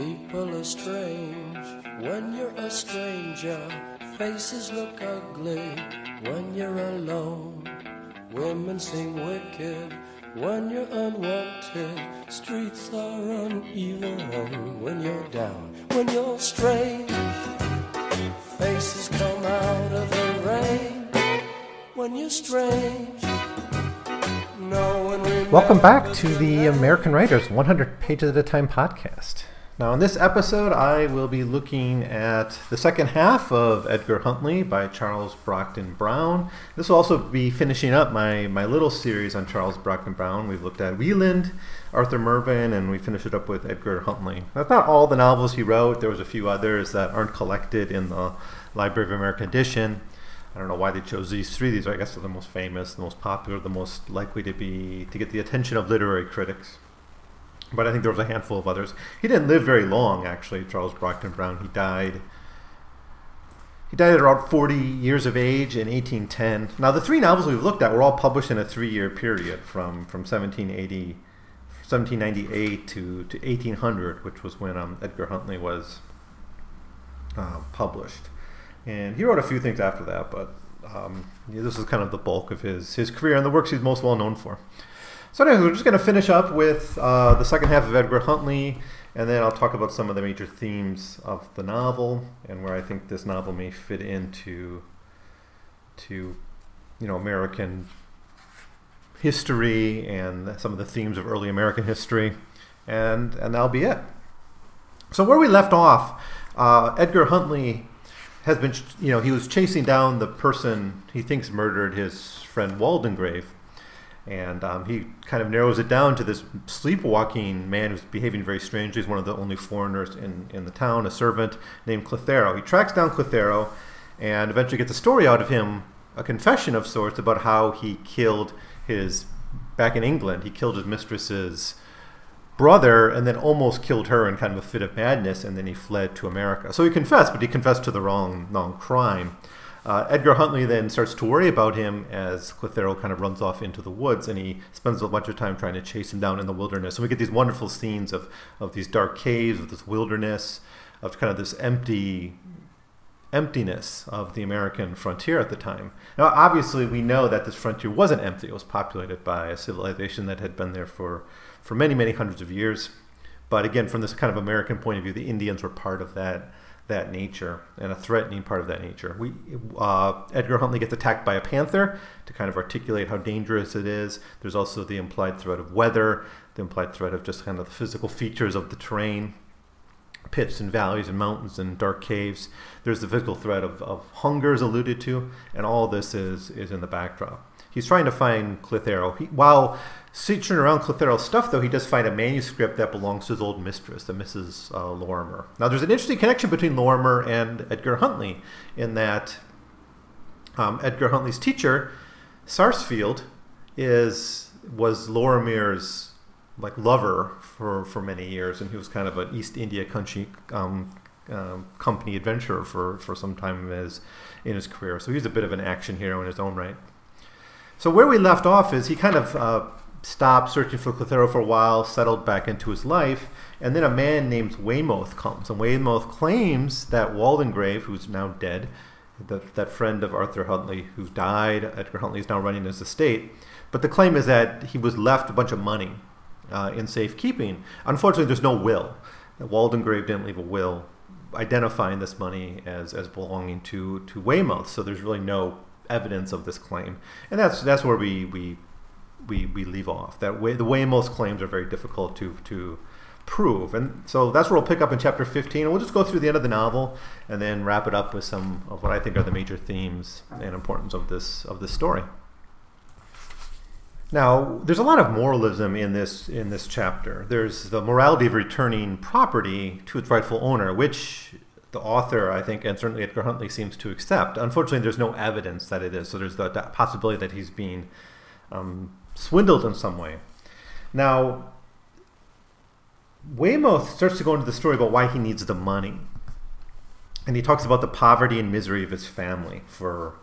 People are strange when you're a stranger. Faces look ugly when you're alone. Women seem wicked when you're unwanted. Streets are uneven when you're down. When you're strange, faces come out of the rain. When you're strange, no one. Welcome back to the American Writers 100 Pages at a Time podcast. Now, in this episode, I will be looking at the second half of Edgar Huntly by Charles Brockden Brown. This will also be finishing up my, my little series on Charles Brockden Brown. We've looked at Wieland, Arthur Mervyn, and we finish it up with Edgar Huntly. That's not all the novels he wrote. There was a few others that aren't collected in the Library of America edition. I don't know why they chose these three. These are, I guess, are the most famous, the most popular, the most likely to be to get the attention of literary critics. But I think there was a handful of others. He didn't live very long, actually. Charles Brockden Brown. He died. He died at around 40 years of age in 1810. Now, the three novels we've looked at were all published in a three-year period, from from 1780, 1798 to, to 1800, which was when um, Edgar Huntly was uh, published. And he wrote a few things after that, but um, yeah, this is kind of the bulk of his his career and the works he's most well known for. So, anyway, we're just going to finish up with uh, the second half of Edgar Huntly, and then I'll talk about some of the major themes of the novel and where I think this novel may fit into to you know American history and some of the themes of early American history, and and that'll be it. So, where we left off, uh, Edgar Huntly has been, you know, he was chasing down the person he thinks murdered his friend Waldegrave and um, he kind of narrows it down to this sleepwalking man who's behaving very strangely. He's one of the only foreigners in, in the town, a servant named Clithero. He tracks down Clithero and eventually gets a story out of him, a confession of sorts about how he killed his, back in England, he killed his mistress's brother and then almost killed her in kind of a fit of madness, and then he fled to America. So he confessed, but he confessed to the wrong, wrong crime. Uh, Edgar Huntly then starts to worry about him as Clithero kind of runs off into the woods, and he spends a bunch of time trying to chase him down in the wilderness. And we get these wonderful scenes of, of these dark caves, of this wilderness, of kind of this empty emptiness of the American frontier at the time. Now, obviously, we know that this frontier wasn't empty. It was populated by a civilization that had been there for, for many, many hundreds of years. But again, from this kind of American point of view, the Indians were part of that that nature and a threatening part of that nature. We uh, Edgar Huntly gets attacked by a panther to kind of articulate how dangerous it is. There's also the implied threat of weather, the implied threat of just kind of the physical features of the terrain, pits and valleys and mountains and dark caves. There's the physical threat of, of hunger is alluded to, and all this is is in the backdrop. He's trying to find Clithero. He, while searching around Clithero's stuff, though, he does find a manuscript that belongs to his old mistress, the Mrs. Uh, Lorimer. Now, there's an interesting connection between Lorimer and Edgar Huntly in that um, Edgar Huntly's teacher, Sarsfield, is was Lorimer's like lover for, for many years, and he was kind of an East India country um, um, company adventurer for, for some time in his, in his career. So he's a bit of an action hero in his own right. So where we left off is he kind of uh, stopped searching for Clithero for a while, settled back into his life, and then a man named Weymouth comes. And Weymouth claims that Waldegrave, who's now dead, the, that friend of Arthur Huntly, who died, Edgar Huntly is now running his estate. But the claim is that he was left a bunch of money uh, in safekeeping. Unfortunately, there's no will. Waldegrave didn't leave a will identifying this money as, as belonging to, to Weymouth, so there's really no evidence of this claim, and that's that's where we we we, we leave off. That way, the way most claims are very difficult to to prove, and so that's where we'll pick up in chapter 15, and we'll just go through the end of the novel and then wrap it up with some of what I think are the major themes and importance of this of this story. Now, there's a lot of moralism in this in this chapter. There's the morality of returning property to its rightful owner, which the author, I think, and certainly Edgar Huntly seems to accept. Unfortunately, there's no evidence that it is, so there's the, the possibility that he's being um, swindled in some way. Now, Weymouth starts to go into the story about why he needs the money. And he talks about the poverty and misery of his family for,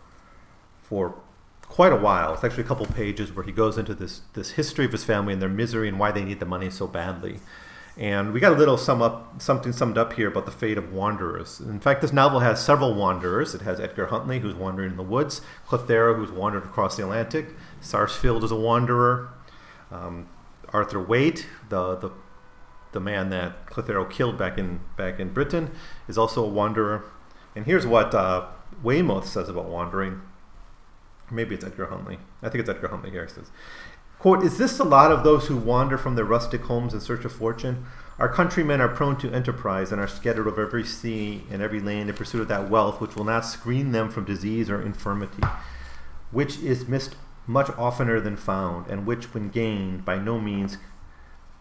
for quite a while. It's actually a couple pages where he goes into this, this history of his family and their misery and why they need the money so badly. And we got a little sum up, something summed up here about the fate of wanderers. In fact, this novel has several wanderers. It has Edgar Huntly, who's wandering in the woods, Clithero, who's wandered across the Atlantic, Sarsfield is a wanderer, um, Arthur Wiatte, the, the the man that Clithero killed back in back in Britain, is also a wanderer. And here's what uh, Weymouth says about wandering. Maybe it's Edgar Huntly. I think it's Edgar Huntly here. He says, Quote, Is this the lot of those who wander from their rustic homes in search of fortune? Our countrymen are prone to enterprise and are scattered over every sea and every land in pursuit of that wealth which will not screen them from disease or infirmity, which is missed much oftener than found, and which, when gained, by no means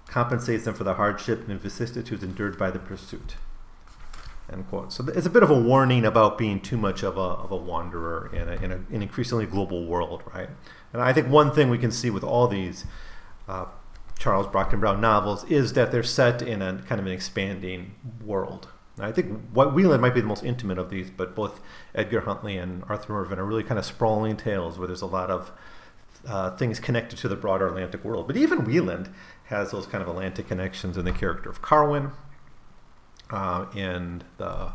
compensates them for the hardship and vicissitudes endured by the pursuit. End quote. So it's a bit of a warning about being too much of a, of a wanderer in, a, in a, an increasingly global world, right? And I think one thing we can see with all these uh, Charles Brockden Brown novels is that they're set in a kind of an expanding world. I think Wieland might be the most intimate of these, but both Edgar Huntly and Arthur Mervyn are really kind of sprawling tales where there's a lot of uh, things connected to the broader Atlantic world. But even Wieland has those kind of Atlantic connections in the character of Carwin uh, and the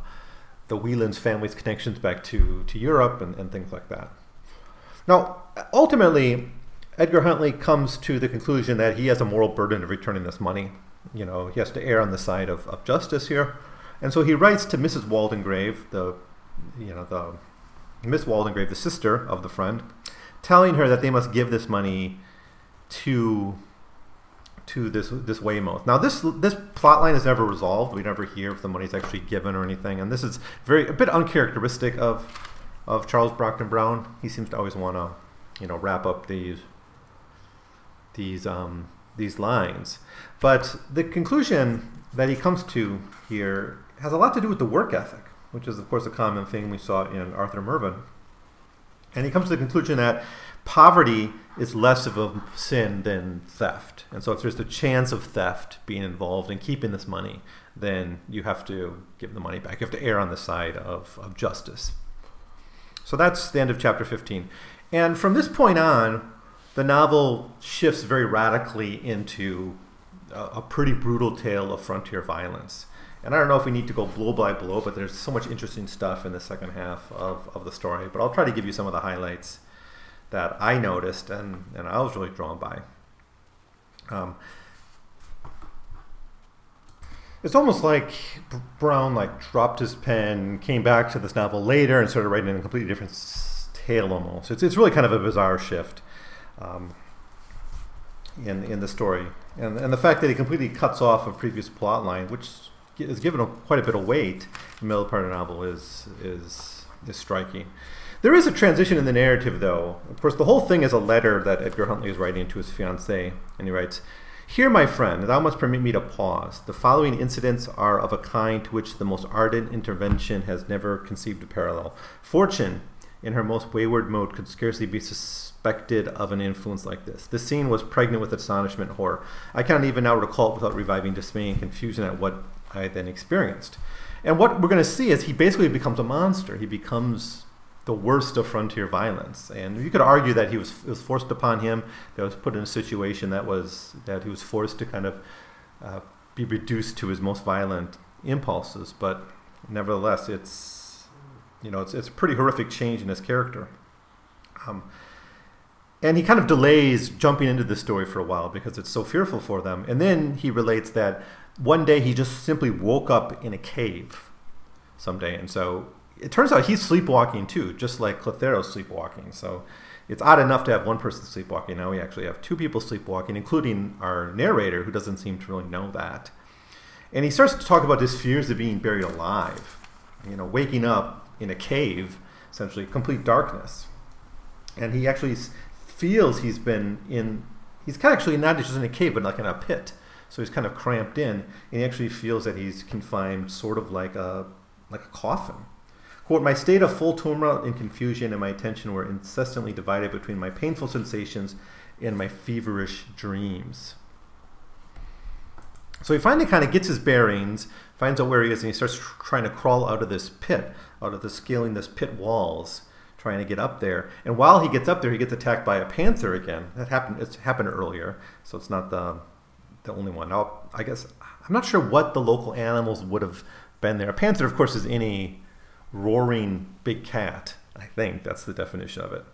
the Wieland's family's connections back to, to Europe and, and things like that. Now, ultimately, Edgar Huntly comes to the conclusion that he has a moral burden of returning this money. You know, he has to err on the side of, of justice here. And so he writes to Mrs. Waldegrave, the, you know, the Miss Waldegrave, the sister of the friend, telling her that they must give this money to to this this Weymouth. Now this this plot line is never resolved. We never hear if the money's actually given or anything, and this is very a bit uncharacteristic of of Charles Brockden Brown. He seems to always want to, you know, wrap up these these um, these lines. But the conclusion that he comes to here has a lot to do with the work ethic, which is of course a common thing we saw in Arthur Mervyn. And he comes to the conclusion that poverty is less of a sin than theft. And so if there's the chance of theft being involved in keeping this money, then you have to give the money back. You have to err on the side of, of justice. So that's the end of chapter 15. And from this point on, the novel shifts very radically into a, a, pretty brutal tale of frontier violence. And I don't know if we need to go blow by blow, but there's so much interesting stuff in the second half of, of the story. But I'll try to give you some of the highlights that I noticed and, and I was really drawn by. Um, it's almost like Brown like dropped his pen, came back to this novel later, and started writing in a completely different tale almost. It's, it's really kind of a bizarre shift um, in in the story, and and the fact that he completely cuts off a previous plot line, which is given a, quite a bit of weight in the middle part of the novel, is is is striking. There is a transition in the narrative, though. Of course, the whole thing is a letter that Edgar Huntly is writing to his fiancée, and he writes. Here, my friend, thou must permit me to pause. The following incidents are of a kind to which the most ardent intervention has never conceived a parallel. Fortune, in her most wayward mode, could scarcely be suspected of an influence like this. This scene was pregnant with astonishment and horror. I cannot even now recall it without reviving dismay and confusion at what I then experienced. And what we're going to see is he basically becomes a monster. He becomes the worst of frontier violence. And you could argue that he was was forced upon him. That was put in a situation that was that he was forced to kind of uh, be reduced to his most violent impulses. But nevertheless, it's you know it's it's a pretty horrific change in his character. Um, and he kind of delays jumping into the story for a while because it's so fearful for them. And then he relates that one day he just simply woke up in a cave someday, and so it turns out he's sleepwalking too, just like Clithero's sleepwalking. So it's odd enough to have one person sleepwalking. Now we actually have two people sleepwalking, including our narrator, who doesn't seem to really know that. And he starts to talk about his fears of being buried alive, you know, waking up in a cave, essentially complete darkness. And he actually feels he's been in, he's kind of actually not just in a cave, but like in a pit. So he's kind of cramped in, and he actually feels that he's confined, sort of like a like a coffin. Quote, my state of full tumult and confusion and my attention were incessantly divided between my painful sensations and my feverish dreams. So he finally kind of gets his bearings, finds out where he is, and he starts trying to crawl out of this pit, out of the scaling this pit walls, trying to get up there. And while he gets up there, he gets attacked by a panther again. That happened. It's happened earlier, so it's not the the only one. Now, I guess I'm not sure what the local animals would have been there. A panther, of course, is any roaring big cat. I think that's the definition of it.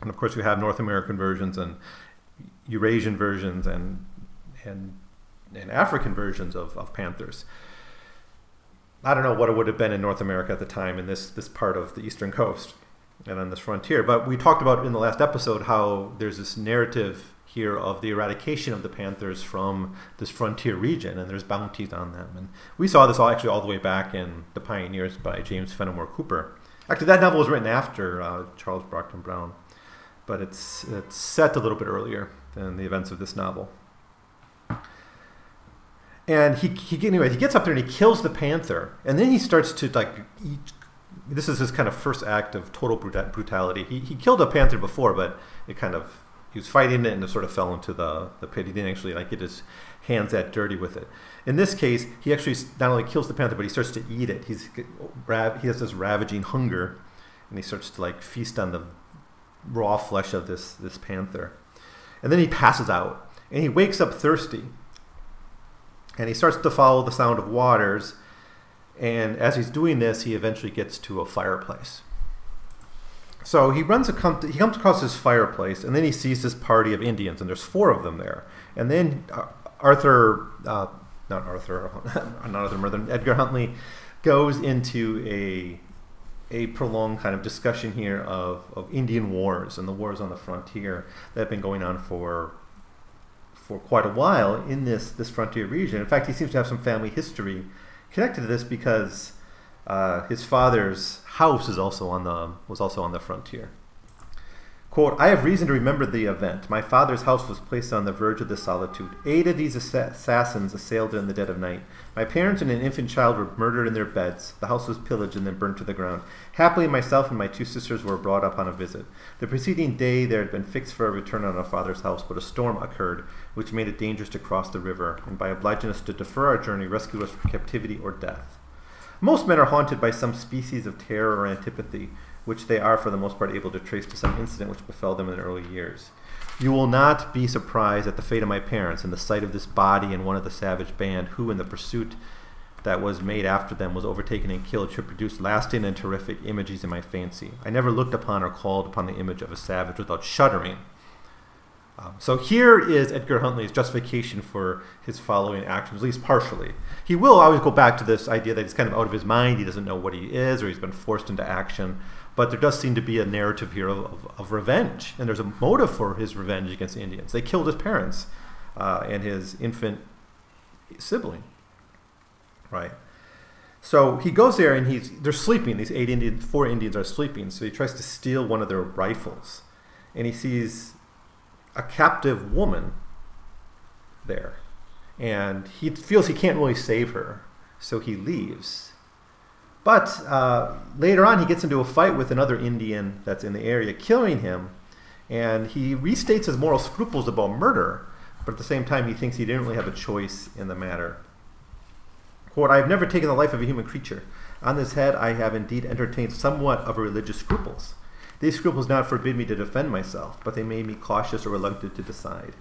And of course, you have North American versions and Eurasian versions and and and African versions of, of panthers. I don't know what it would have been in North America at the time in this this part of the eastern coast and on this frontier. But we talked about in the last episode how there's this narrative here of the eradication of the panthers from this frontier region, and there's bounties on them. And we saw this all actually all the way back in The Pioneers by James Fenimore Cooper. Actually, that novel was written after uh, Charles Brockden Brown, but it's it's set a little bit earlier than the events of this novel. And he, he anyway he gets up there and he kills the panther, and then he starts to like eat. This is his kind of first act of total brutality. He, he killed a panther before, but it kind of he was fighting it and it sort of fell into the, the pit. He didn't actually like get his hands that dirty with it. In this case, he actually not only kills the panther, but he starts to eat it. He's he has this ravaging hunger, and he starts to like feast on the raw flesh of this this panther, and then he passes out and he wakes up thirsty, and he starts to follow the sound of waters, and as he's doing this, he eventually gets to a fireplace. So he runs a he comes across this fireplace, and then he sees this party of Indians, and there's four of them there. And then uh, Arthur, uh, not Arthur, not Arthur Murther, Edgar Huntly goes into a a prolonged kind of discussion here of, of Indian wars and the wars on the frontier that have been going on for for quite a while in this this frontier region. In fact, he seems to have some family history connected to this because uh, his father's house is also on the was also on the frontier. Quote, I have reason to remember the event. My father's house was placed on the verge of the solitude. Eight of these assassins assailed it in the dead of night. My parents and an infant child were murdered in their beds. The house was pillaged and then burned to the ground. Happily, myself and my two sisters were brought up on a visit. The preceding day, there had been fixed for a return on our father's house, but a storm occurred, which made it dangerous to cross the river, and by obliging us to defer our journey, rescued us from captivity or death. Most men are haunted by some species of terror or antipathy, which they are for the most part able to trace to some incident which befell them in early years. You will not be surprised at the fate of my parents and the sight of this body in one of the savage band, who, in the pursuit that was made after them, was overtaken and killed, should produce lasting and terrific images in my fancy. I never looked upon or called upon the image of a savage without shuddering um, so here is Edgar Huntly's justification for his following actions, at least partially. He will always go back to this idea that he's kind of out of his mind, he doesn't know what he is, or he's been forced into action. But there does seem to be a narrative here of, of, of revenge, and there's a motive for his revenge against the Indians. They killed his parents uh, and his infant sibling, right? So he goes there and he's they're sleeping. These eight Indians, four Indians are sleeping. So he tries to steal one of their rifles, and he sees a captive woman there. And he feels he can't really save her, so he leaves. But uh, later on, he gets into a fight with another Indian that's in the area, killing him. And he restates his moral scruples about murder, but at the same time, he thinks he didn't really have a choice in the matter. Quote, I have never taken the life of a human creature. On this head, I have indeed entertained somewhat of religious scruples. These scruples not forbid me to defend myself, but they made me cautious or reluctant to decide.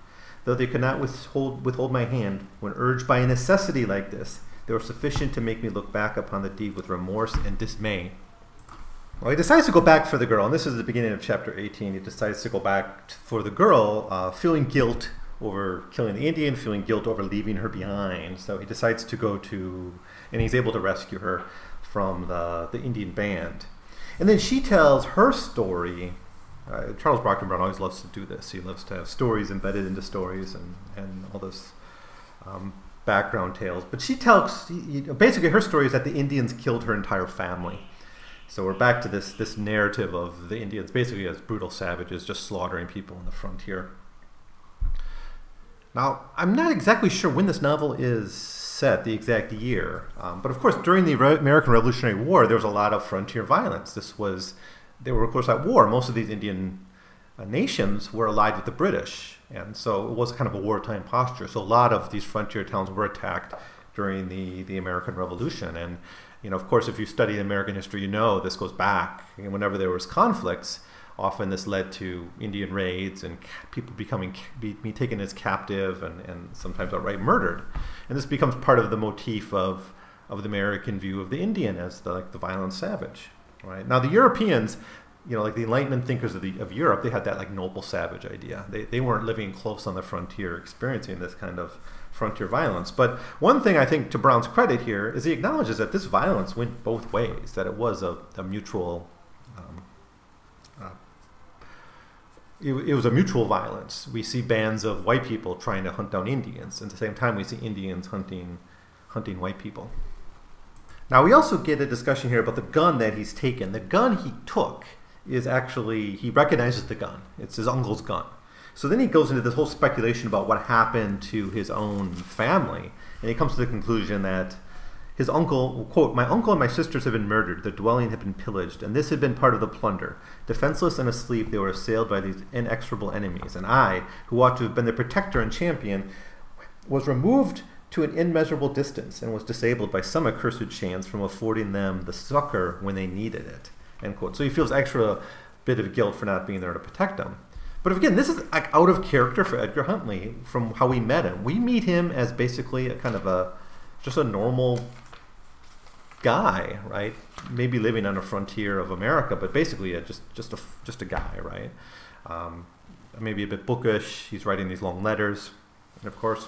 Though they could not withhold, withhold my hand, when urged by a necessity like this, they were sufficient to make me look back upon the deed with remorse and dismay. Well, he decides to go back for the girl, and this is the beginning of chapter 18. He decides to go back for the girl, uh, feeling guilt over killing the Indian, feeling guilt over leaving her behind. So he decides to go to, and he's able to rescue her from the, the Indian band. And then she tells her story. Uh, Charles Brockden Brown always loves to do this. He loves to have stories embedded into stories and, and all this um, background tales. But she tells basically her story is that the Indians killed her entire family. So we're back to this this narrative of the Indians basically as brutal savages, just slaughtering people on the frontier. Now, I'm not exactly sure when this novel is set, the exact year. Um, but of course, during the Re- American Revolutionary War, there was a lot of frontier violence. This was, they were, of course, at war. Most of these Indian uh, nations were allied with the British. And so it was kind of a wartime posture. So a lot of these frontier towns were attacked during the, the American Revolution. And, you know, of course, if you study American history, you know this goes back. And whenever there was conflicts, often this led to Indian raids and people becoming be, be taken as captive and, and sometimes outright murdered. And this becomes part of the motif of of the American view of the Indian as the, like the violent savage. Right now, the Europeans, you know, like the Enlightenment thinkers of, the, of Europe, they had that like noble savage idea. They, they weren't living close on the frontier, experiencing this kind of frontier violence. But one thing I think to Brown's credit here is he acknowledges that this violence went both ways, that it was a, a mutual. Um, uh, it, it, was a mutual violence. We see bands of white people trying to hunt down Indians. And at the same time, we see Indians hunting, hunting white people. Now, we also get a discussion here about the gun that he's taken. The gun he took is actually, he recognizes the gun. It's his uncle's gun. So then he goes into this whole speculation about what happened to his own family. And he comes to the conclusion that his uncle, quote, My uncle and my sisters had been murdered, their dwelling had been pillaged, and this had been part of the plunder. Defenseless and asleep, they were assailed by these inexorable enemies. And I, who ought to have been their protector and champion, was removed to an immeasurable distance and was disabled by some accursed chance from affording them the succor when they needed it. End quote. So he feels extra bit of guilt for not being there to protect them. But again, this is like out of character for Edgar Huntly from how we met him. We meet him as basically a kind of a just a normal guy, right? Maybe living on a frontier of America, but basically a, just just a just a guy, right? Um, maybe a bit bookish. He's writing these long letters, and of course,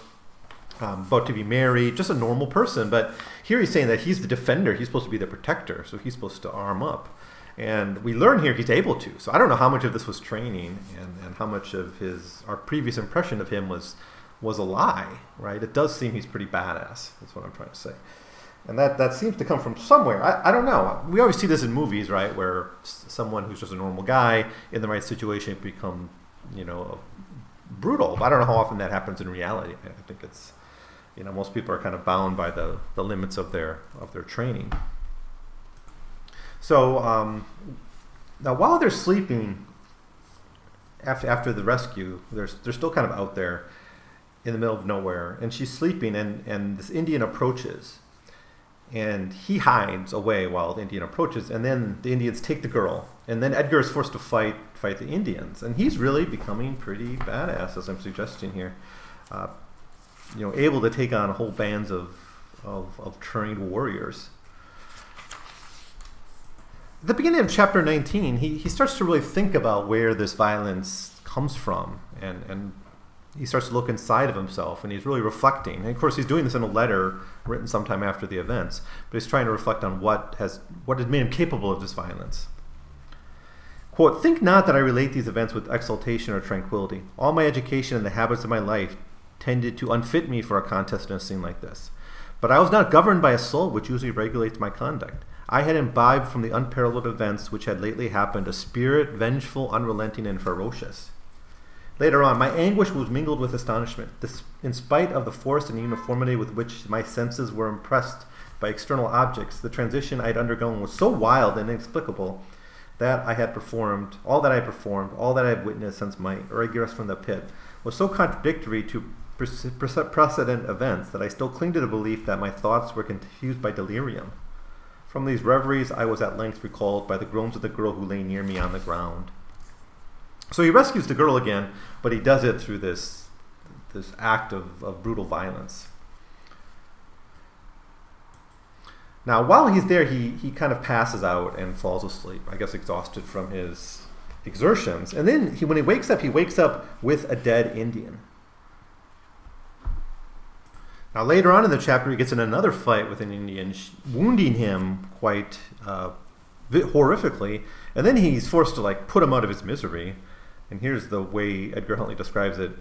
um, about to be married. Just a normal person. But here he's saying that he's the defender. He's supposed to be the protector, so he's supposed to arm up. And we learn here he's able to. So I don't know how much of this was training and, and how much of his our previous impression of him was was a lie, right? It does seem he's pretty badass. That's what I'm trying to say. And that, that seems to come from somewhere. I, I don't know. We always see this in movies, right? Where someone who's just a normal guy in the right situation become, you know, brutal. But I don't know how often that happens in reality. I think it's, you know, most people are kind of bound by the, the limits of their of their training. So um, now, while they're sleeping after after the rescue, they're they're still kind of out there in the middle of nowhere, and she's sleeping, and and this Indian approaches, and he hides away while the Indian approaches, and then the Indians take the girl, and then Edgar is forced to fight fight the Indians, and he's really becoming pretty badass, as I'm suggesting here. Uh, you know, able to take on whole bands of of, of trained warriors At the beginning of chapter 19, he, he starts to really think about where this violence comes from. And, and he starts to look inside of himself and he's really reflecting. And of course, he's doing this in a letter written sometime after the events, but he's trying to reflect on what has, what has made him capable of this violence. Quote, Think not that I relate these events with exultation or tranquility. All my education and the habits of my life tended to unfit me for a contest in a scene like this. But I was not governed by a soul which usually regulates my conduct. I had imbibed from the unparalleled events which had lately happened a spirit vengeful, unrelenting, and ferocious. Later on, my anguish was mingled with astonishment. This, in spite of the force and uniformity with which my senses were impressed by external objects, the transition I had undergone was so wild and inexplicable that I had performed, all that I performed, all that I had witnessed since my egress from the pit, was so contradictory to precedent events that I still cling to the belief that my thoughts were confused by delirium. From these reveries, I was at length recalled by the groans of the girl who lay near me on the ground. So he rescues the girl again, but he does it through this, this act of, of brutal violence. Now, while he's there, he, he kind of passes out and falls asleep, I guess exhausted from his exertions. And then he, when he wakes up, he wakes up with a dead Indian. Now, later on in the chapter, he gets in another fight with an Indian, wounding him quite uh, horrifically, and then he's forced to like put him out of his misery. And here's the way Edgar Huntly describes it: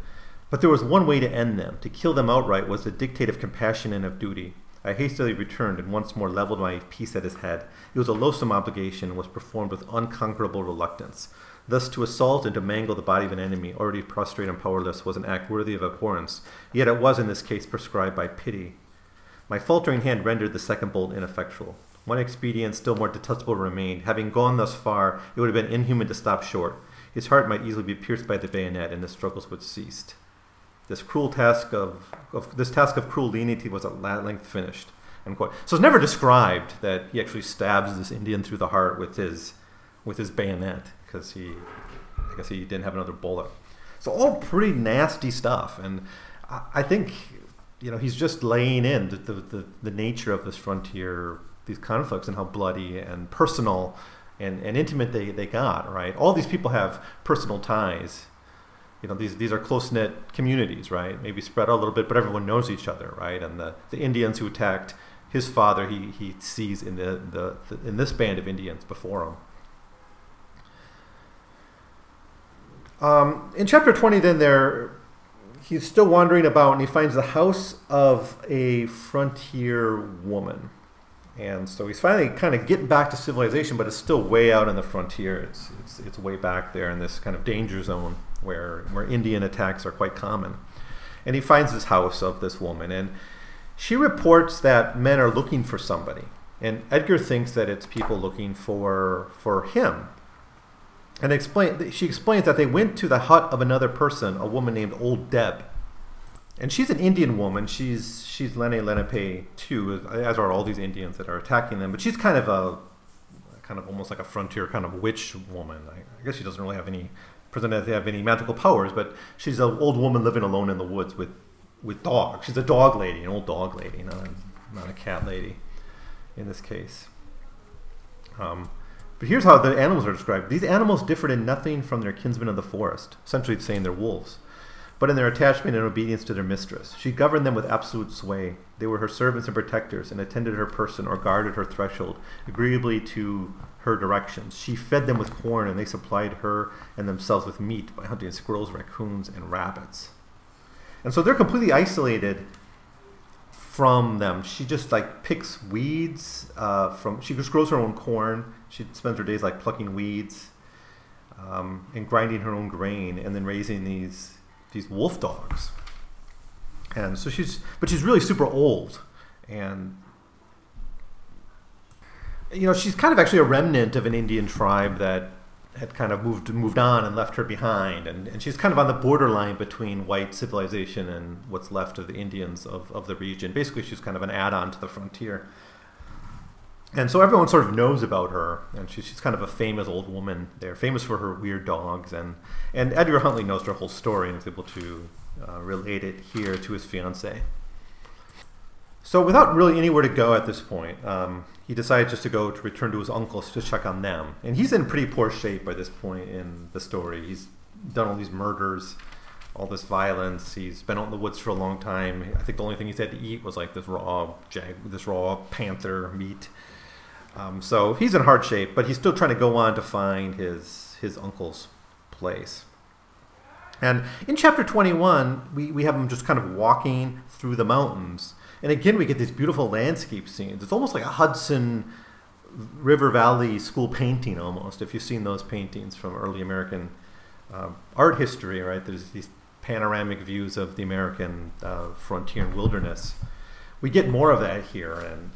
"But there was one way to end them. To kill them outright was the dictate of compassion and of duty. I hastily returned and once more leveled my piece at his head. It was a loathsome obligation and was performed with unconquerable reluctance. Thus, to assault and to mangle the body of an enemy already prostrate and powerless was an act worthy of abhorrence, yet it was in this case prescribed by pity. My faltering hand rendered the second bolt ineffectual. One expedient still more detestable remained. Having gone thus far, it would have been inhuman to stop short. His heart might easily be pierced by the bayonet, and the struggles would cease. This cruel task of, of this task of cruel lenity was at length finished. So it's never described that he actually stabs this Indian through the heart with his with his bayonet because he, I guess he didn't have another bullet. So all pretty nasty stuff, and I, I think you know he's just laying in the, the, the, the nature of this frontier, these conflicts, and how bloody and personal and, and intimate they, they got. Right, all these people have personal ties. You know, these these are close knit communities, right? Maybe spread out a little bit, but everyone knows each other, right? And the, the Indians who attacked his father, he, he sees in the, the, the in this band of Indians before him. Um, in chapter 20, then, there he's still wandering about and he finds the house of a frontier woman. And so he's finally kind of getting back to civilization, but it's still way out on the frontier. It's, it's, it's way back there in this kind of danger zone where, where Indian attacks are quite common. And he finds this house of this woman. And she reports that men are looking for somebody. And Edgar thinks that it's people looking for, for him. And explain, she explains that they went to the hut of another person, a woman named Old Deb. And she's an Indian woman. She's she's Lenni Lenape too, as are all these Indians that are attacking them. But she's kind of a kind of almost like a frontier kind of witch woman. I, I guess she doesn't really have any presented to have any magical powers, but she's an old woman living alone in the woods with with dogs. She's a dog lady, an old dog lady, not a, not a cat lady in this case. Um, but here's how the animals are described. These animals differed in nothing from their kinsmen of the forest, essentially saying they're wolves, but in their attachment and obedience to their mistress. She governed them with absolute sway. They were her servants and protectors, and attended her person or guarded her threshold, agreeably to her directions. She fed them with corn, and they supplied her and themselves with meat by hunting squirrels, raccoons, and rabbits. And so they're completely isolated from them. She just like picks weeds uh, from. She just grows her own corn. She spends her days like plucking weeds um, and grinding her own grain, and then raising these these wolf dogs. And so she's, but she's really super old, and you know she's kind of actually a remnant of an Indian tribe that had kind of moved moved on and left her behind, and, and she's kind of on the borderline between white civilization and what's left of the Indians of, of the region. Basically, she's kind of an add-on to the frontier, and so everyone sort of knows about her, and she's, she's kind of a famous old woman. They're famous for her weird dogs, and and Edgar Huntly knows her whole story and is able to uh, relate it here to his fiance. So, without really anywhere to go at this point, um, he decides just to go to return to his uncles to check on them. And he's in pretty poor shape by this point in the story. He's done all these murders, all this violence. He's been out in the woods for a long time. I think the only thing he's had to eat was like this raw jag, this raw panther meat. Um, so he's in hard shape, but he's still trying to go on to find his his uncle's place. And in chapter 21, we, we have him just kind of walking through the mountains and again, we get these beautiful landscape scenes. It's almost like a Hudson River Valley school painting, almost. If you've seen those paintings from early American um, art history, right? There's these panoramic views of the American uh, frontier and wilderness. We get more of that here, and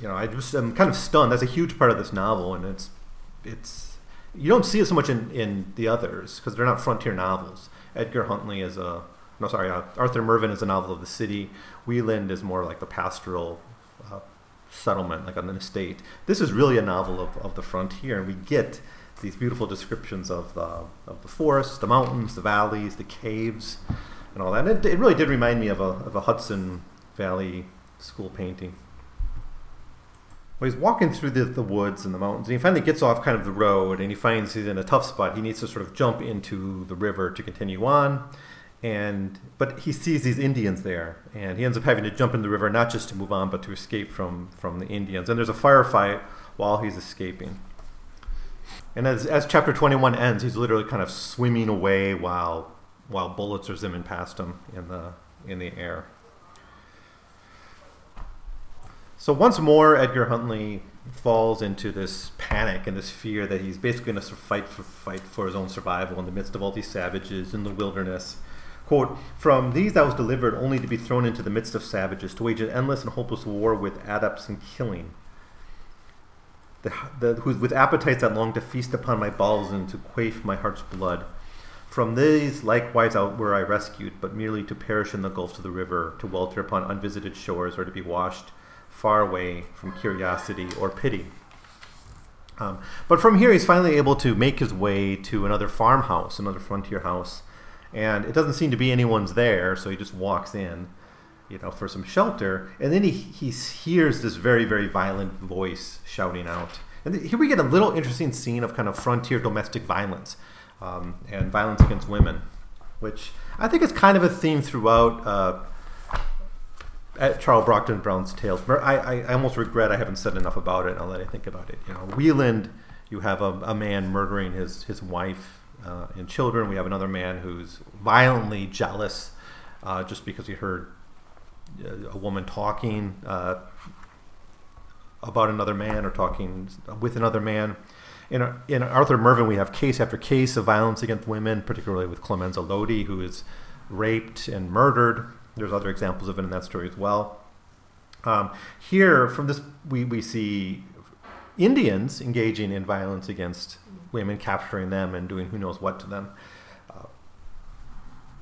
you know, I just am kind of stunned. That's a huge part of this novel, and it's it's you don't see it so much in, in the others because they're not frontier novels. Edgar Huntly is a no, sorry, uh, Arthur Mervyn is a novel of the city. Wieland is more like the pastoral uh, settlement, like on an estate. This is really a novel of, of the frontier, and we get these beautiful descriptions of the of the forests, the mountains, the valleys, the caves, and all that. And it, it really did remind me of a of a Hudson Valley school painting. Well, he's walking through the, the woods and the mountains, and he finally gets off kind of the road, and he finds he's in a tough spot. He needs to sort of jump into the river to continue on and but he sees these Indians there, and he ends up having to jump in the river not just to move on, but to escape from from the Indians. And there's a firefight while he's escaping. And as, as chapter 21 ends, he's literally kind of swimming away while while bullets are zimming past him in the in the air. So once more, Edgar Huntly falls into this panic and this fear that he's basically going to fight for fight for his own survival in the midst of all these savages in the wilderness Quote, From these I was delivered only to be thrown into the midst of savages, to wage an endless and hopeless war with adepts and killing. The, the, with appetites that long to feast upon my bowels and to quaff my heart's blood. From these likewise out were I rescued, but merely to perish in the gulfs of the river, to welter upon unvisited shores, or to be washed far away from curiosity or pity. Um, but from here, he's finally able to make his way to another farmhouse, another frontier house, and it doesn't seem to be anyone's there, so he just walks in, you know, for some shelter, and then he he hears this very very violent voice shouting out, and here we get a little interesting scene of kind of frontier domestic violence um, and violence against women, which I think is kind of a theme throughout. Uh, Charles Brockden Brown's tales. I, I, I, almost regret I haven't said enough about it. Now that I think about it, you know, Wieland, you have a, a man murdering his his wife uh, and children. We have another man who's violently jealous uh, just because he heard uh, a woman talking uh, about another man or talking with another man. In, in Arthur Mervyn, we have case after case of violence against women, particularly with Clemenza Lodi, who is raped and murdered. There's other examples of it in that story as well. Um, here, from this, we, we see Indians engaging in violence against women, capturing them, and doing who knows what to them. Uh,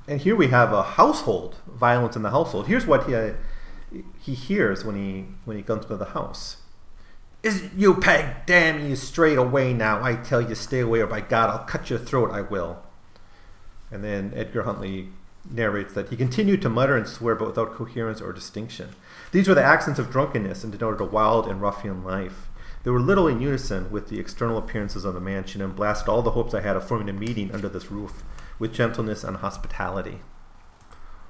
and here we have a household violence in the household. Here's what he uh, he hears when he when he comes to the house. Is you, Peg? Damn you straight away now. I tell you, stay away, or by God, I'll cut your throat. I will. And then Edgar Huntly narrates that he continued to mutter and swear, but without coherence or distinction. These were the accents of drunkenness and denoted a wild and ruffian life. They were little in unison with the external appearances of the mansion and blasted all the hopes I had of forming a meeting under this roof with gentleness and hospitality.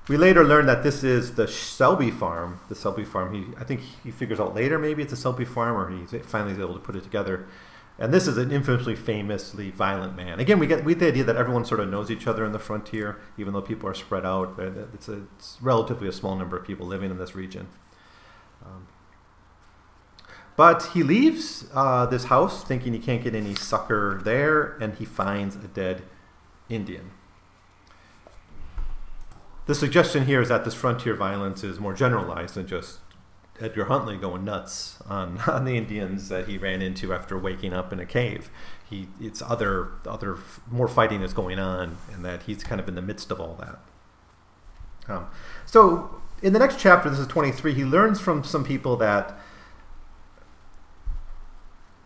We later learned that this is the Selby farm. The Selby farm. He, I think he figures out later maybe it's a Selby farm, or he finally is able to put it together. And this is an infamously, famously violent man. Again, we get we get the idea that everyone sort of knows each other in the frontier, even though people are spread out. It's a it's relatively a small number of people living in this region. Um, but he leaves uh, this house thinking he can't get any succor there, and he finds a dead Indian. The suggestion here is that this frontier violence is more generalized than just Edgar Huntly going nuts on, on the Indians that he ran into after waking up in a cave. He it's other other more fighting is going on, and that he's kind of in the midst of all that. Um, so in the next chapter, this is 23. He learns from some people that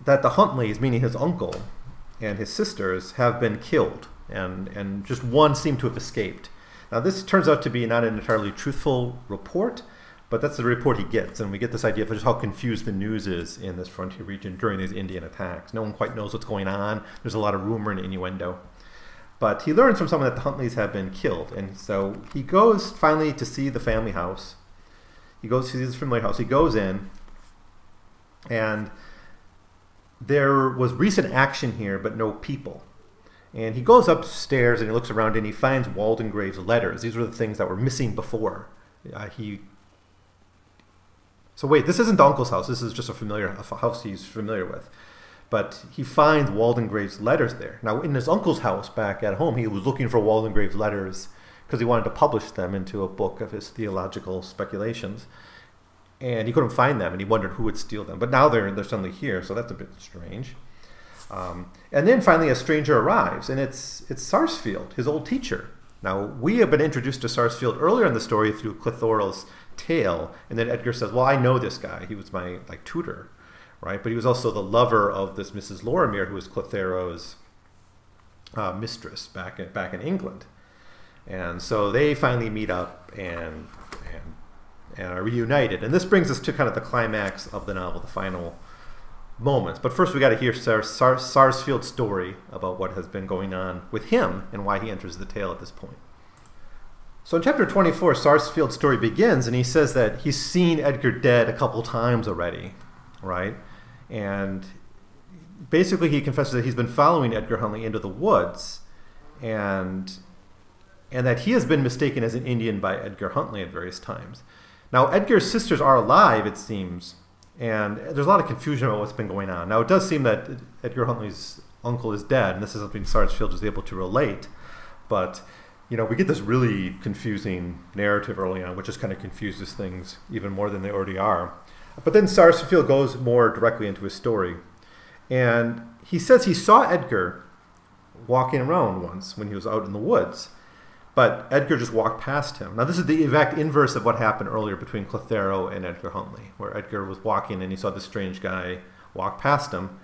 that the Huntlys, meaning his uncle and his sisters, have been killed, and and just one seemed to have escaped. Now this turns out to be not an entirely truthful report but that's the report he gets, and we get this idea of just how confused the news is in this frontier region during these Indian attacks. No one quite knows what's going on. There's a lot of rumor and innuendo. But he learns from someone that the Huntlys have been killed, and so he goes finally to see the family house. He goes to this family house. He goes in, and there was recent action here, but no people. And he goes upstairs and he looks around and he finds Waldegrave's letters. These were the things that were missing before. Uh, he so wait, this isn't the uncle's house. This is just a familiar a house he's familiar with. But he finds Waldegrave's letters there. Now, in his uncle's house back at home, he was looking for Waldegrave's letters because he wanted to publish them into a book of his theological speculations. And he couldn't find them, and he wondered who would steal them. But now they're they're suddenly here, so that's a bit strange. Um, and then finally, a stranger arrives, and it's it's Sarsfield, his old teacher. Now we have been introduced to Sarsfield earlier in the story through Clithero's tale. And then Edgar says, "Well, I know this guy. He was my like tutor, right? But he was also the lover of this Mrs. Lorimer, who was Clithero's uh, mistress back in, back in England." And so they finally meet up and and and are reunited. And this brings us to kind of the climax of the novel, the final moments. But first, we got to hear Sar- Sar- Sarsfield's story about what has been going on with him and why he enters the tale at this point. So in chapter 24, Sarsfield's story begins, and he says that he's seen Edgar dead a couple times already, right? And basically, he confesses that he's been following Edgar Huntly into the woods, and and that he has been mistaken as an Indian by Edgar Huntly at various times. Now, Edgar's sisters are alive, it seems, and there's a lot of confusion about what's been going on. Now, it does seem that Edgar Huntly's uncle is dead, and this is something Sarsfield is able to relate, but you know, we get this really confusing narrative early on, which just kind of confuses things even more than they already are. But then Sarsfield goes more directly into his story. And he says he saw Edgar walking around once when he was out in the woods. But Edgar just walked past him. Now, this is the exact inverse of what happened earlier between Clithero and Edgar Huntly, where Edgar was walking and he saw this strange guy walk past him.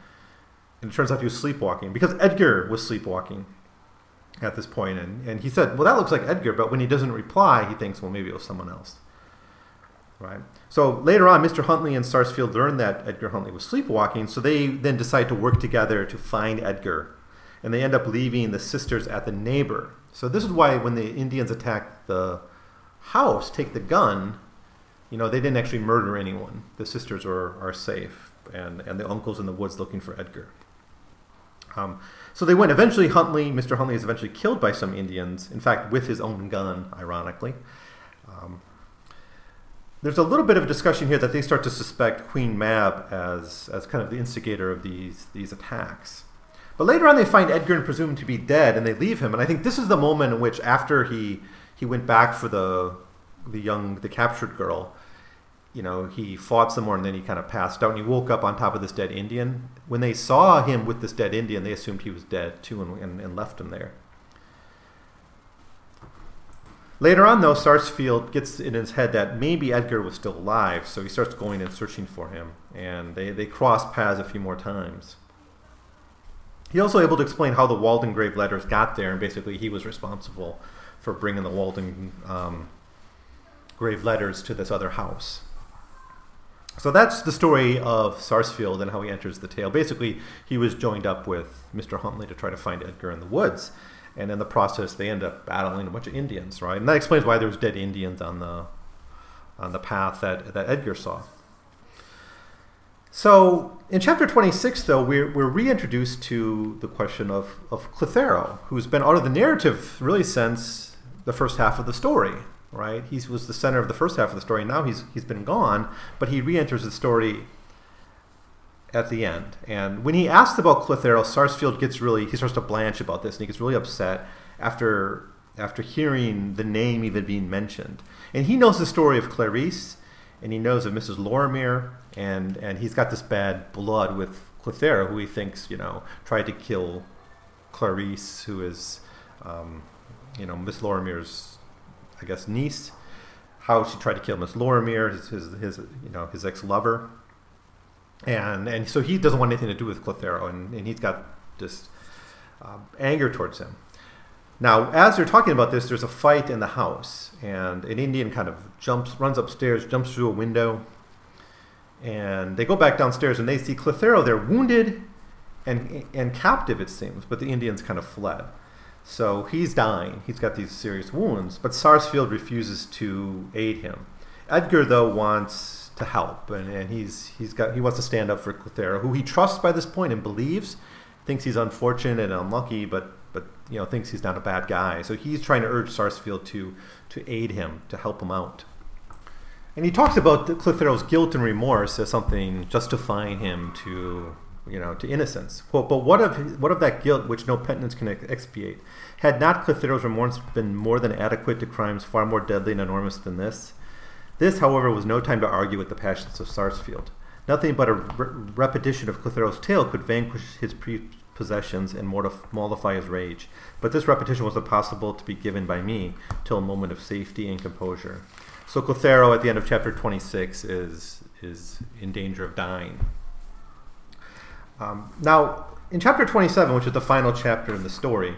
And it turns out he was sleepwalking because Edgar was sleepwalking at this point, and, and he said, "Well, that looks like Edgar," but when he doesn't reply, he thinks, "Well, maybe it was someone else." Right. So later on, Mr. Huntly and Sarsfield learn that Edgar Huntly was sleepwalking, so they then decide to work together to find Edgar, and they end up leaving the sisters at the neighbor. So this is why when the Indians attack the house, take the gun, you know, they didn't actually murder anyone. The sisters are, are safe, and, and the uncle's in the woods looking for Edgar. Um, so they went. Eventually, Huntly, Mr. Huntly, is eventually killed by some Indians. In fact, with his own gun, ironically. Um, there's a little bit of a discussion here that they start to suspect Queen Mab as as kind of the instigator of these these attacks. But later on, they find Edgar and presume to be dead, and they leave him. And I think this is the moment in which, after he he went back for the the young the captured girl, you know, he fought some more and then he kind of passed out and he woke up on top of this dead Indian. When they saw him with this dead Indian, they assumed he was dead too and, and, and left him there. Later on, though, Sarsfield gets in his head that maybe Edgar was still alive, so he starts going and searching for him, and they, they cross paths a few more times. He's also able to explain how the Waldegrave letters got there, and basically he was responsible for bringing the Walden um, grave letters to this other house. So that's the story of Sarsfield and how he enters the tale. Basically, he was joined up with Mr. Huntly to try to find Edgar in the woods, and in the process, they end up battling a bunch of Indians, right? And that explains why there was dead Indians on the on the path that, that Edgar saw. So in chapter 26, though, we're, we're reintroduced to the question of, of Clithero, who's been out of the narrative really since the first half of the story right? He was the center of the first half of the story. Now he's he's been gone, but he re-enters the story at the end. And when he asks about Clithero, Sarsfield gets really he starts to blanch about this, and he gets really upset after after hearing the name even being mentioned. And he knows the story of Clarice, and he knows of Mrs. Lorimer, and and he's got this bad blood with Clithero, who he thinks you know tried to kill Clarice, who is um, you know Miss Lorimer's I guess, niece, how she tried to kill Miss Lorimer, his, his, his you know, his ex-lover. And, and so he doesn't want anything to do with Clithero, and, and he's got just uh, anger towards him. Now, as they're talking about this, there's a fight in the house, and an Indian kind of jumps, runs upstairs, jumps through a window, and they go back downstairs, and they see Clithero there, wounded and and captive, it seems, but the Indians kind of fled. So he's dying. He's got these serious wounds, but Sarsfield refuses to aid him. Edgar, though, wants to help, and, and he's he's got he wants to stand up for Clithero, who he trusts by this point and believes, thinks he's unfortunate and unlucky, but but you know thinks he's not a bad guy. So he's trying to urge Sarsfield to to aid him, to help him out. And he talks about Clithero's guilt and remorse as something justifying him to you know, to innocence. Quote, but what of what of that guilt which no penitence can expiate? Had not Clithero's remorse been more than adequate to crimes far more deadly and enormous than this? This, however, was no time to argue with the passions of Sarsfield. Nothing but a re- repetition of Clithero's tale could vanquish his prepossessions and mortif- mollify his rage. But this repetition was impossible to be given by me till a moment of safety and composure. So Clithero, at the end of chapter 26, is is in danger of dying. Um, now, in chapter 27, which is the final chapter in the story,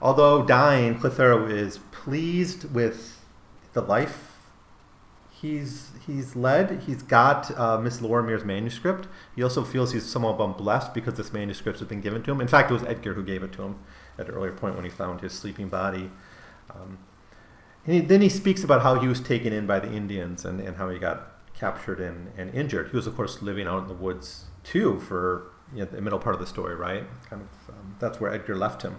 although dying, Clithero is pleased with the life he's he's led. He's got uh, Miss Lorimer's manuscript. He also feels he's somewhat blessed because this manuscript has been given to him. In fact, it was Edgar who gave it to him at an earlier point when he found his sleeping body. Um, and he, then he speaks about how he was taken in by the Indians and, and how he got captured and, and injured. He was, of course, living out in the woods too for you know, the middle part of the story, right? Kind of um, that's where Edgar left him.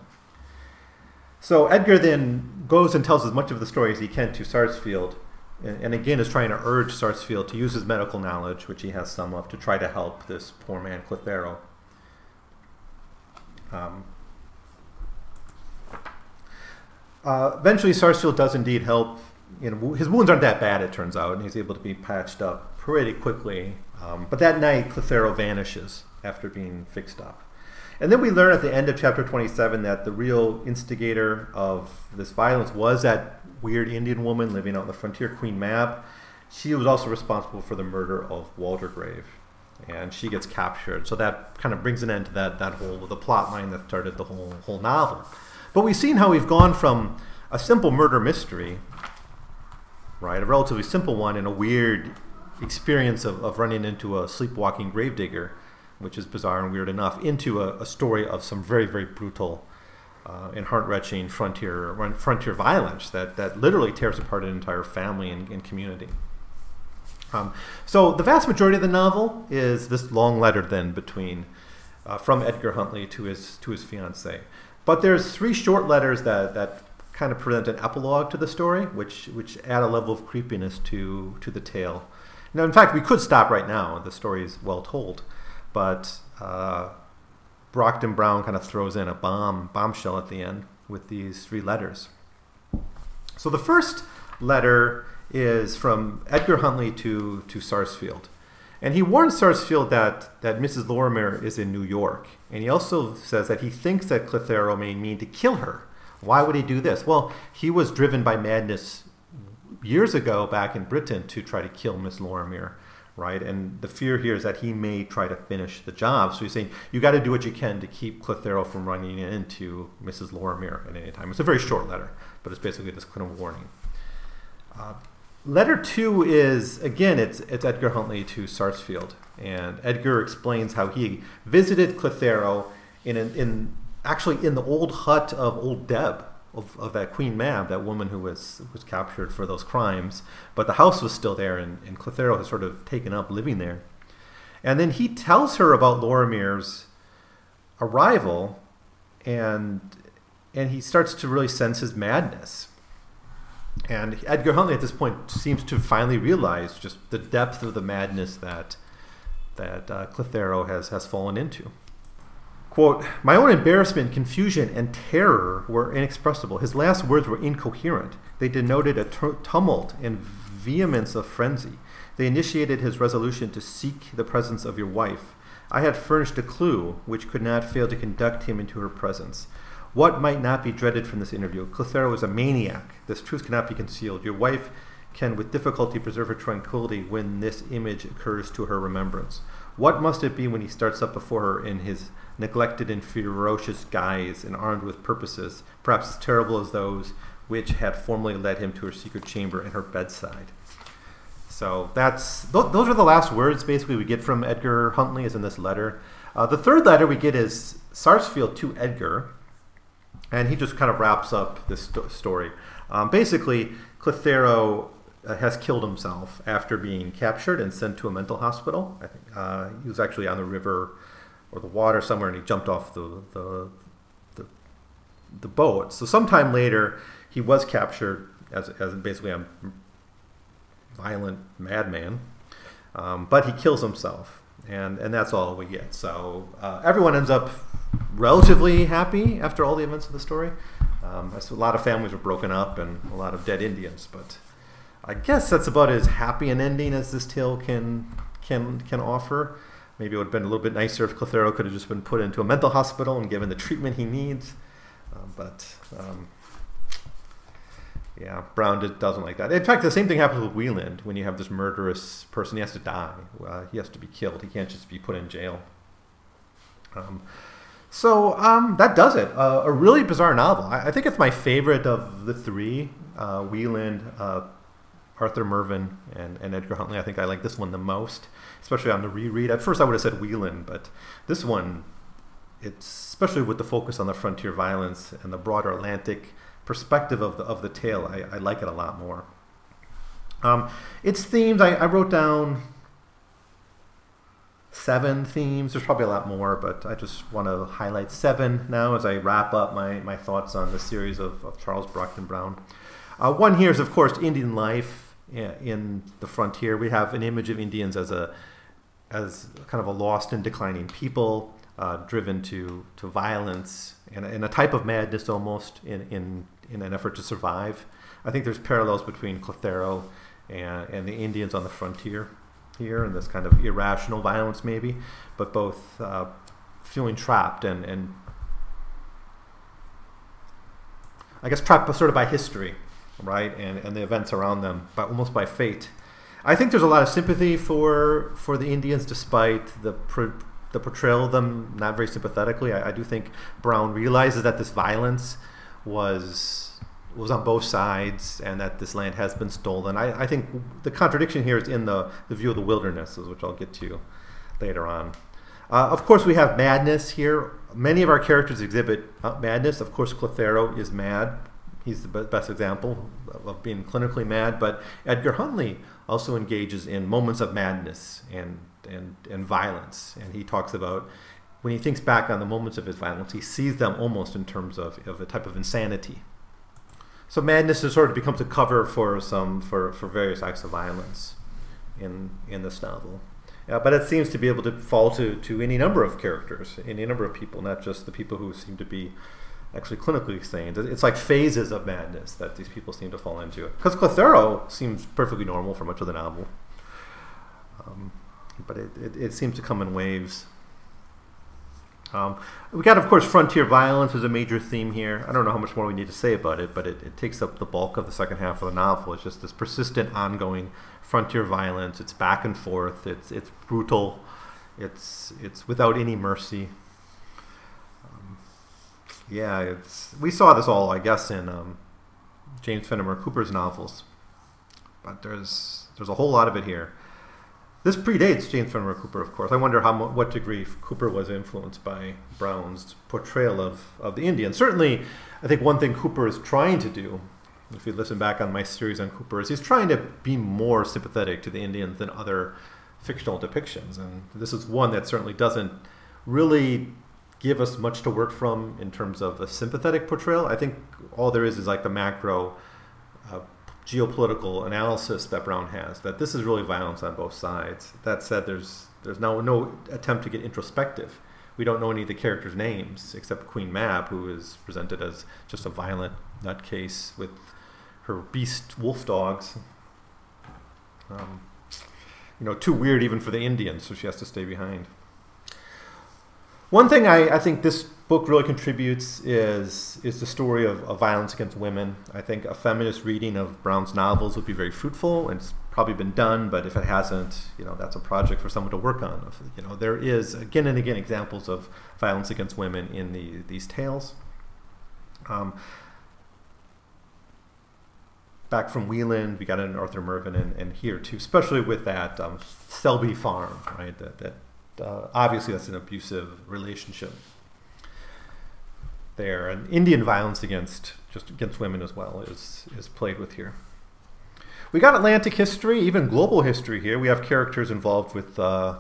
So Edgar then goes and tells as much of the story as he can to Sarsfield, and, and again is trying to urge Sarsfield to use his medical knowledge, which he has some of, to try to help this poor man Clithero. Um, uh, eventually, Sarsfield does indeed help. You know, his wounds aren't that bad, it turns out, and he's able to be patched up pretty quickly. Um, but that night, Clithero vanishes after being fixed up. And then we learn at the end of chapter 27 that the real instigator of this violence was that weird Indian woman living out on the frontier, Queen Mab. She was also responsible for the murder of Waldegrave, and she gets captured. So that kind of brings an end to that that whole the plot line that started the whole whole novel. But we've seen how we've gone from a simple murder mystery, right, a relatively simple one, and a weird experience of, of running into a sleepwalking gravedigger, which is bizarre and weird enough, into a, a story of some very very brutal. Uh, and heart-wrenching frontier frontier violence that, that literally tears apart an entire family and, and community. Um, so the vast majority of the novel is this long letter then between uh, from Edgar Huntly to his to his fiancee. But there's three short letters that that kind of present an epilogue to the story, which which add a level of creepiness to to the tale. Now, in fact, we could stop right now. The story is well told, but uh, Brockden Brown kind of throws in a bomb bombshell at the end with these three letters. So the first letter is from Edgar Huntly to, to Sarsfield. And he warns Sarsfield that, that Mrs. Lorimer is in New York. And he also says that he thinks that Clithero may mean to kill her. Why would he do this? Well, he was driven by madness years ago back in Britain to try to kill Miss Lorimer, right? And the fear here is that he may try to finish the job. So he's saying you got to do what you can to keep Clithero from running into Mrs. Lorimer at any time. It's a very short letter, but it's basically this kind of warning. Uh, Letter two is again it's it's Edgar Huntly to Sarsfield, and Edgar explains how he visited Clithero in an, in actually in the old hut of old Deb of, of that Queen Mab, that woman who was was captured for those crimes, but the house was still there, and, and Clithero has sort of taken up living there. And then he tells her about Lorimer's arrival, and and he starts to really sense his madness and Edgar Huntly at this point seems to finally realize just the depth of the madness that that uh, has has fallen into. Quote, my own embarrassment, confusion, and terror were inexpressible. His last words were incoherent. They denoted a t- tumult and vehemence of frenzy. They initiated his resolution to seek the presence of your wife. I had furnished a clue which could not fail to conduct him into her presence. What might not be dreaded from this interview? Clithero is a maniac. This truth cannot be concealed. Your wife can with difficulty preserve her tranquility when this image occurs to her remembrance. What must it be when he starts up before her in his neglected in ferocious guise and armed with purposes, perhaps as terrible as those which had formerly led him to her secret chamber and her bedside? So that's th- those are the last words basically we get from Edgar Huntly is in this letter. Uh, the third letter we get is Sarsfield to Edgar, and he just kind of wraps up this st- story. Um, basically, Clithero uh, has killed himself after being captured and sent to a mental hospital. I think uh, he was actually on the river or the water somewhere, and he jumped off the the, the, the boat. So sometime later, he was captured as, as basically a violent madman, um, but he kills himself, and and that's all we get. So uh, everyone ends up relatively happy after all the events of the story. Um, a lot of families were broken up and a lot of dead Indians, but I guess that's about as happy an ending as this tale can can can offer. Maybe it would have been a little bit nicer if Clithero could have just been put into a mental hospital and given the treatment he needs. Uh, but um, yeah, Brown doesn't like that. In fact, the same thing happens with Wieland when you have this murderous person. He has to die. Uh, he has to be killed. He can't just be put in jail. Um, so um, that does it. Uh, a really bizarre novel. I, I, think it's my favorite of the three: uh, Wieland, uh, Arthur Mervyn, and, and Edgar Huntly. I think I like this one the most, especially on the reread. At first, I would have said Wieland, but this one, it's especially with the focus on the frontier violence and the broader Atlantic perspective of the of the tale. I, I like it a lot more. Um, its themes, I, I wrote down seven themes. There's probably a lot more, but I just want to highlight seven now as I wrap up my, my thoughts on the series of, of Charles Brockden Brown. Uh, one here is, of course, Indian life in the frontier. We have an image of Indians as a as kind of a lost and declining people, uh, driven to, to violence and, and, a type of madness almost in, in, in an effort to survive. I think there's parallels between Clithero and, and the Indians on the frontier here and this kind of irrational violence maybe but both uh, feeling trapped and, and I guess trapped sort of by history right and, and the events around them but almost by fate I think there's a lot of sympathy for for the Indians, despite the the portrayal of them not very sympathetically. I, I, do think Brown realizes that this violence was was on both sides and that this land has been stolen. I, I think the contradiction here is in the, the view of the wilderness, which I'll get to later on. Uh, of course, we have madness here. Many of our characters exhibit uh, madness. Of course, Clithero is mad. He's the best example of being clinically mad. But Edgar Huntly also engages in moments of madness and, and, and violence. And he talks about when he thinks back on the moments of his violence, he sees them almost in terms of, of a type of insanity. So madness sort of becomes a cover for some for, for various acts of violence in in this novel. Uh, but it seems to be able to fall to, to any number of characters, any number of people, not just the people who seem to be actually clinically sane. It's like phases of madness that these people seem to fall into. Because Clithero seems perfectly normal for much of the novel. Um, but it, it, it, seems to come in waves. Um, we got, of course, frontier violence is a major theme here. I don't know how much more we need to say about it, but it, it takes up the bulk of the second half of the novel. It's just this persistent, ongoing frontier violence. It's back and forth. It's it's brutal. It's it's without any mercy. Yeah, it's we saw this all, I guess, in um, James Fenimore Cooper's novels, but there's there's a whole lot of it here. This predates James Fenimore Cooper, of course. I wonder how what degree Cooper was influenced by Brown's portrayal of, of the Indian. Certainly, I think one thing Cooper is trying to do, if you listen back on my series on Cooper, is he's trying to be more sympathetic to the Indians than other fictional depictions. And this is one that certainly doesn't really give us much to work from in terms of a sympathetic portrayal. I think all there is is like the macro uh, geopolitical analysis that Brown has that this is really violence on both sides. That said, there's there's now no attempt to get introspective. We don't know any of the characters' names except Queen Mab, who is presented as just a violent nutcase with her beast wolf dogs. Um, you know, too weird even for the Indians, so she has to stay behind. One thing I, I think this book really contributes is is the story of, of, violence against women. I think a feminist reading of Brown's novels would be very fruitful, and it's probably been done. But if it hasn't, you know, that's a project for someone to work on. You know, there is again and again examples of violence against women in the, these tales. Um, back from Wieland, we got in Arthur Mervyn, and, and here too, especially with that um, Selby Farm, right? That, that uh, obviously that's an abusive relationship there, and Indian violence against just against women as well is is played with here. We got Atlantic history, even global history here. We have characters involved with uh,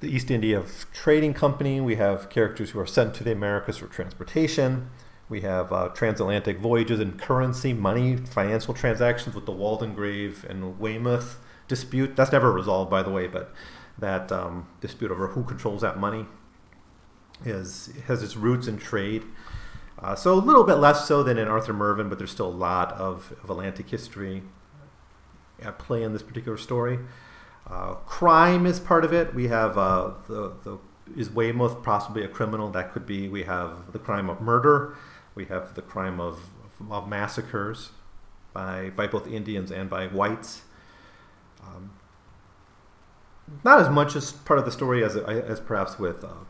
the East India Trading Company. We have characters who are sent to the Americas for transportation. We have uh, transatlantic voyages and currency, money, financial transactions with the Waldegrave and Weymouth dispute. That's never resolved, by the way, but that um, dispute over who controls that money is has its roots in trade. Uh, so a little bit less so than in Arthur Mervyn, but there's still a lot of, of Atlantic history at play in this particular story. Uh, crime is part of it. We have uh, the, the is Weymouth possibly a criminal? That could be. We have the crime of murder. We have the crime of, of massacres by by both Indians and by whites. Um, not as much as part of the story as as perhaps with uh,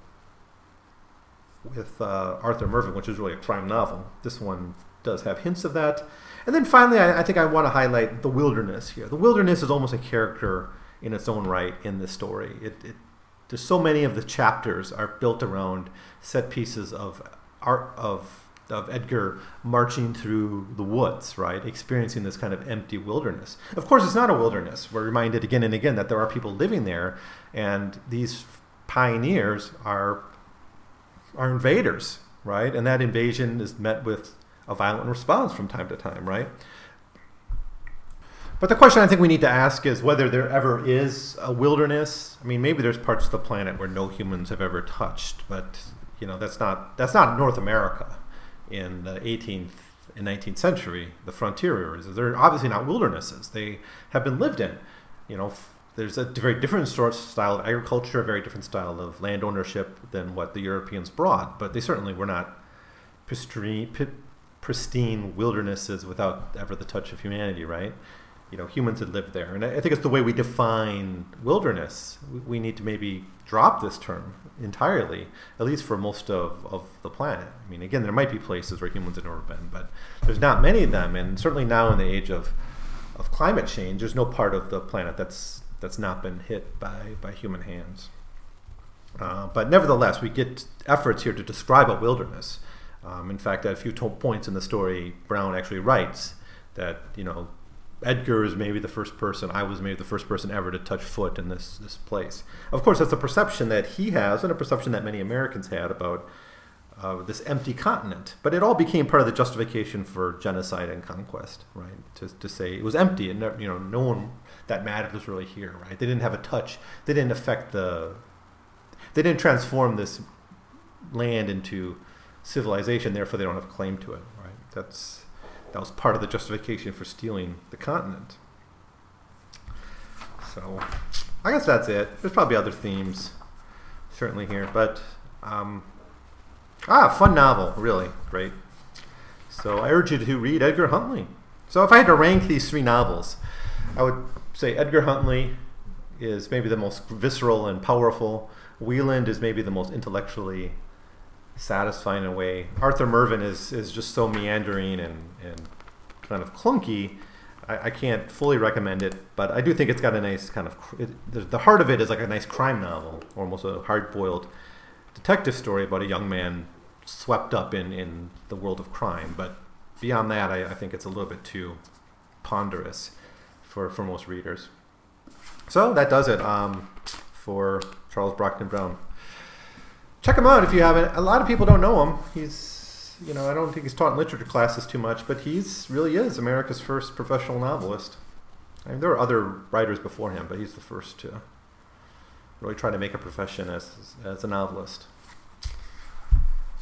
with uh, Arthur Mervyn, which is really a crime novel. This one does have hints of that. And then finally, I, I think I want to highlight the wilderness here. The wilderness is almost a character in its own right in this story. It, it, there's so many of the chapters are built around set pieces of art of of Edgar marching through the woods, right, experiencing this kind of empty wilderness. Of course, it's not a wilderness. We're reminded again and again that there are people living there, and these pioneers are are invaders, right? And that invasion is met with a violent response from time to time, right? But the question I think we need to ask is whether there ever is a wilderness. I mean, maybe there's parts of the planet where no humans have ever touched, but you know that's not that's not North America in the 18th and 19th century. The frontier areas they're obviously not wildernesses. They have been lived in. You know, there's a very different sort of style of agriculture, a very different style of land ownership than what the Europeans brought. But they certainly were not pristine, pristine wildernesses without ever the touch of humanity, right? You know humans had lived there. And I think it's the way we define wilderness. We- We need to maybe drop this term entirely, at least for most of, of the planet. I mean, again, there might be places where humans have never been, but there's not many of them. And certainly now in the age of, of climate change, there's no part of the planet that's that's not been hit by, by human hands. Uh, but nevertheless, we get efforts here to describe a wilderness. Um, in fact, at a few points in the story, Brown actually writes that you know Edgar is maybe the first person. I was maybe the first person ever to touch foot in this this place. Of course, that's a perception that he has, and a perception that many Americans had about uh, this empty continent. But it all became part of the justification for genocide and conquest, right? To, to say it was empty and you know no one that mattered was really here, right? They didn't have a touch. They didn't affect the. They didn't transform this land into civilization. Therefore, they don't have a claim to it, right? That's that was part of the justification for stealing the continent. So, I guess that's it. There's probably other themes, certainly here, but um, ah, fun novel, really great. So I urge you to read Edgar Huntly. So if I had to rank these three novels, I would say Edgar Huntly is maybe the most visceral and powerful. Wieland is maybe the most intellectually satisfying in a way. Arthur Mervyn is, is just so meandering and, and kind of clunky. I, I can't fully recommend it, but I do think it's got a nice kind of. It, the, heart of it is like a nice crime novel, almost a hard boiled detective story about a young man swept up in, in the world of crime. But beyond that, I, I think it's a little bit too ponderous for, for most readers. So that does it um, for Charles Brockden Brown. Check him out if you haven't. A lot of people don't know him. He's, you know, I don't think he's taught in literature classes too much, but he's really is America's first professional novelist. I mean, there were other writers before him, but he's the first to really try to make a profession as, as a novelist.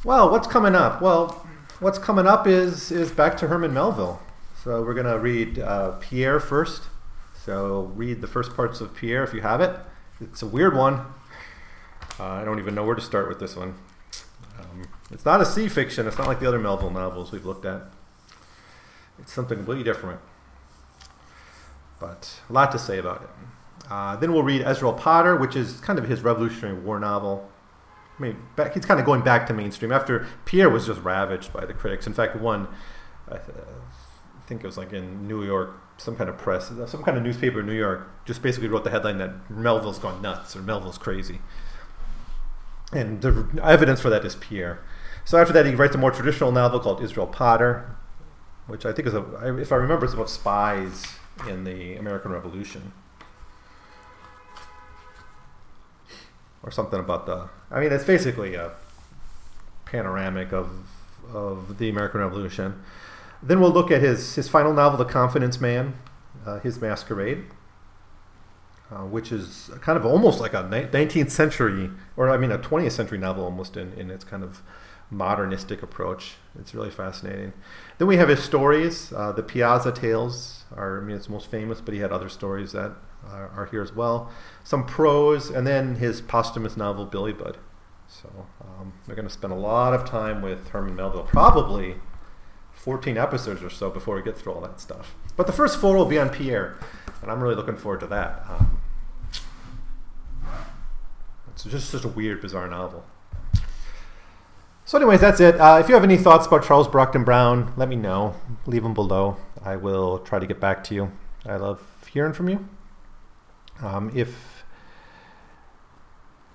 Well, what's coming up? Well, what's coming up is is back to Herman Melville. So we're gonna read uh, Pierre first. So read the first parts of Pierre if you have it. It's a weird one. Uh, I don't even know where to start with this one. Um, it's not a sea fiction. It's not like the other Melville novels we've looked at. It's something completely different. But a lot to say about it. Uh, then we'll read Israel Potter, which is kind of his Revolutionary War novel. I mean, back, he's kind of going back to mainstream after Pierre was just ravaged by the critics. In fact, one, I, th- I think it was like in New York, some kind of press, some kind of newspaper in New York, just basically wrote the headline that Melville's gone nuts or Melville's crazy. And the evidence for that is Pierre. So after that, he writes a more traditional novel called Israel Potter, which I think is a, if I remember, it's about spies in the American Revolution. Or something about the. I mean, it's basically a panoramic of of the American Revolution. Then we'll look at his his final novel, The Confidence Man, uh, his Masquerade, uh, which is kind of almost like a 19th century, or I mean, a 20th century novel almost in, in its kind of modernistic approach. It's really fascinating. Then we have his stories. Uh, the Piazza Tales are, I mean, it's most famous, but he had other stories that are, are here as well. Some prose, and then his posthumous novel, Billy Budd. So um, we're going to spend a lot of time with Herman Melville, probably 14 episodes or so before we get through all that stuff. But the first four will be on Pierre, and I'm really looking forward to that. Um, it's just such a weird, bizarre novel. So, anyways, that's it. Uh, if you have any thoughts about Charles Brockden Brown, let me know. Leave them below. I will try to get back to you. I love hearing from you. Um, if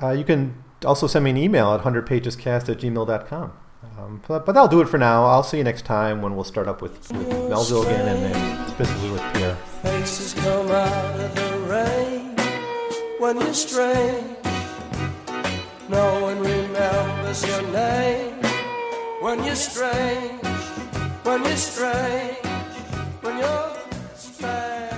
uh, you can also send me an email at 100pagescast at gmail.com. Um, but, but that'll do it for now. I'll see you next time when we'll start up with, with Melville again and then specifically with Pierre. Faces come out of the rain when you stray. No one remembers your name when you're when you're when you're strange.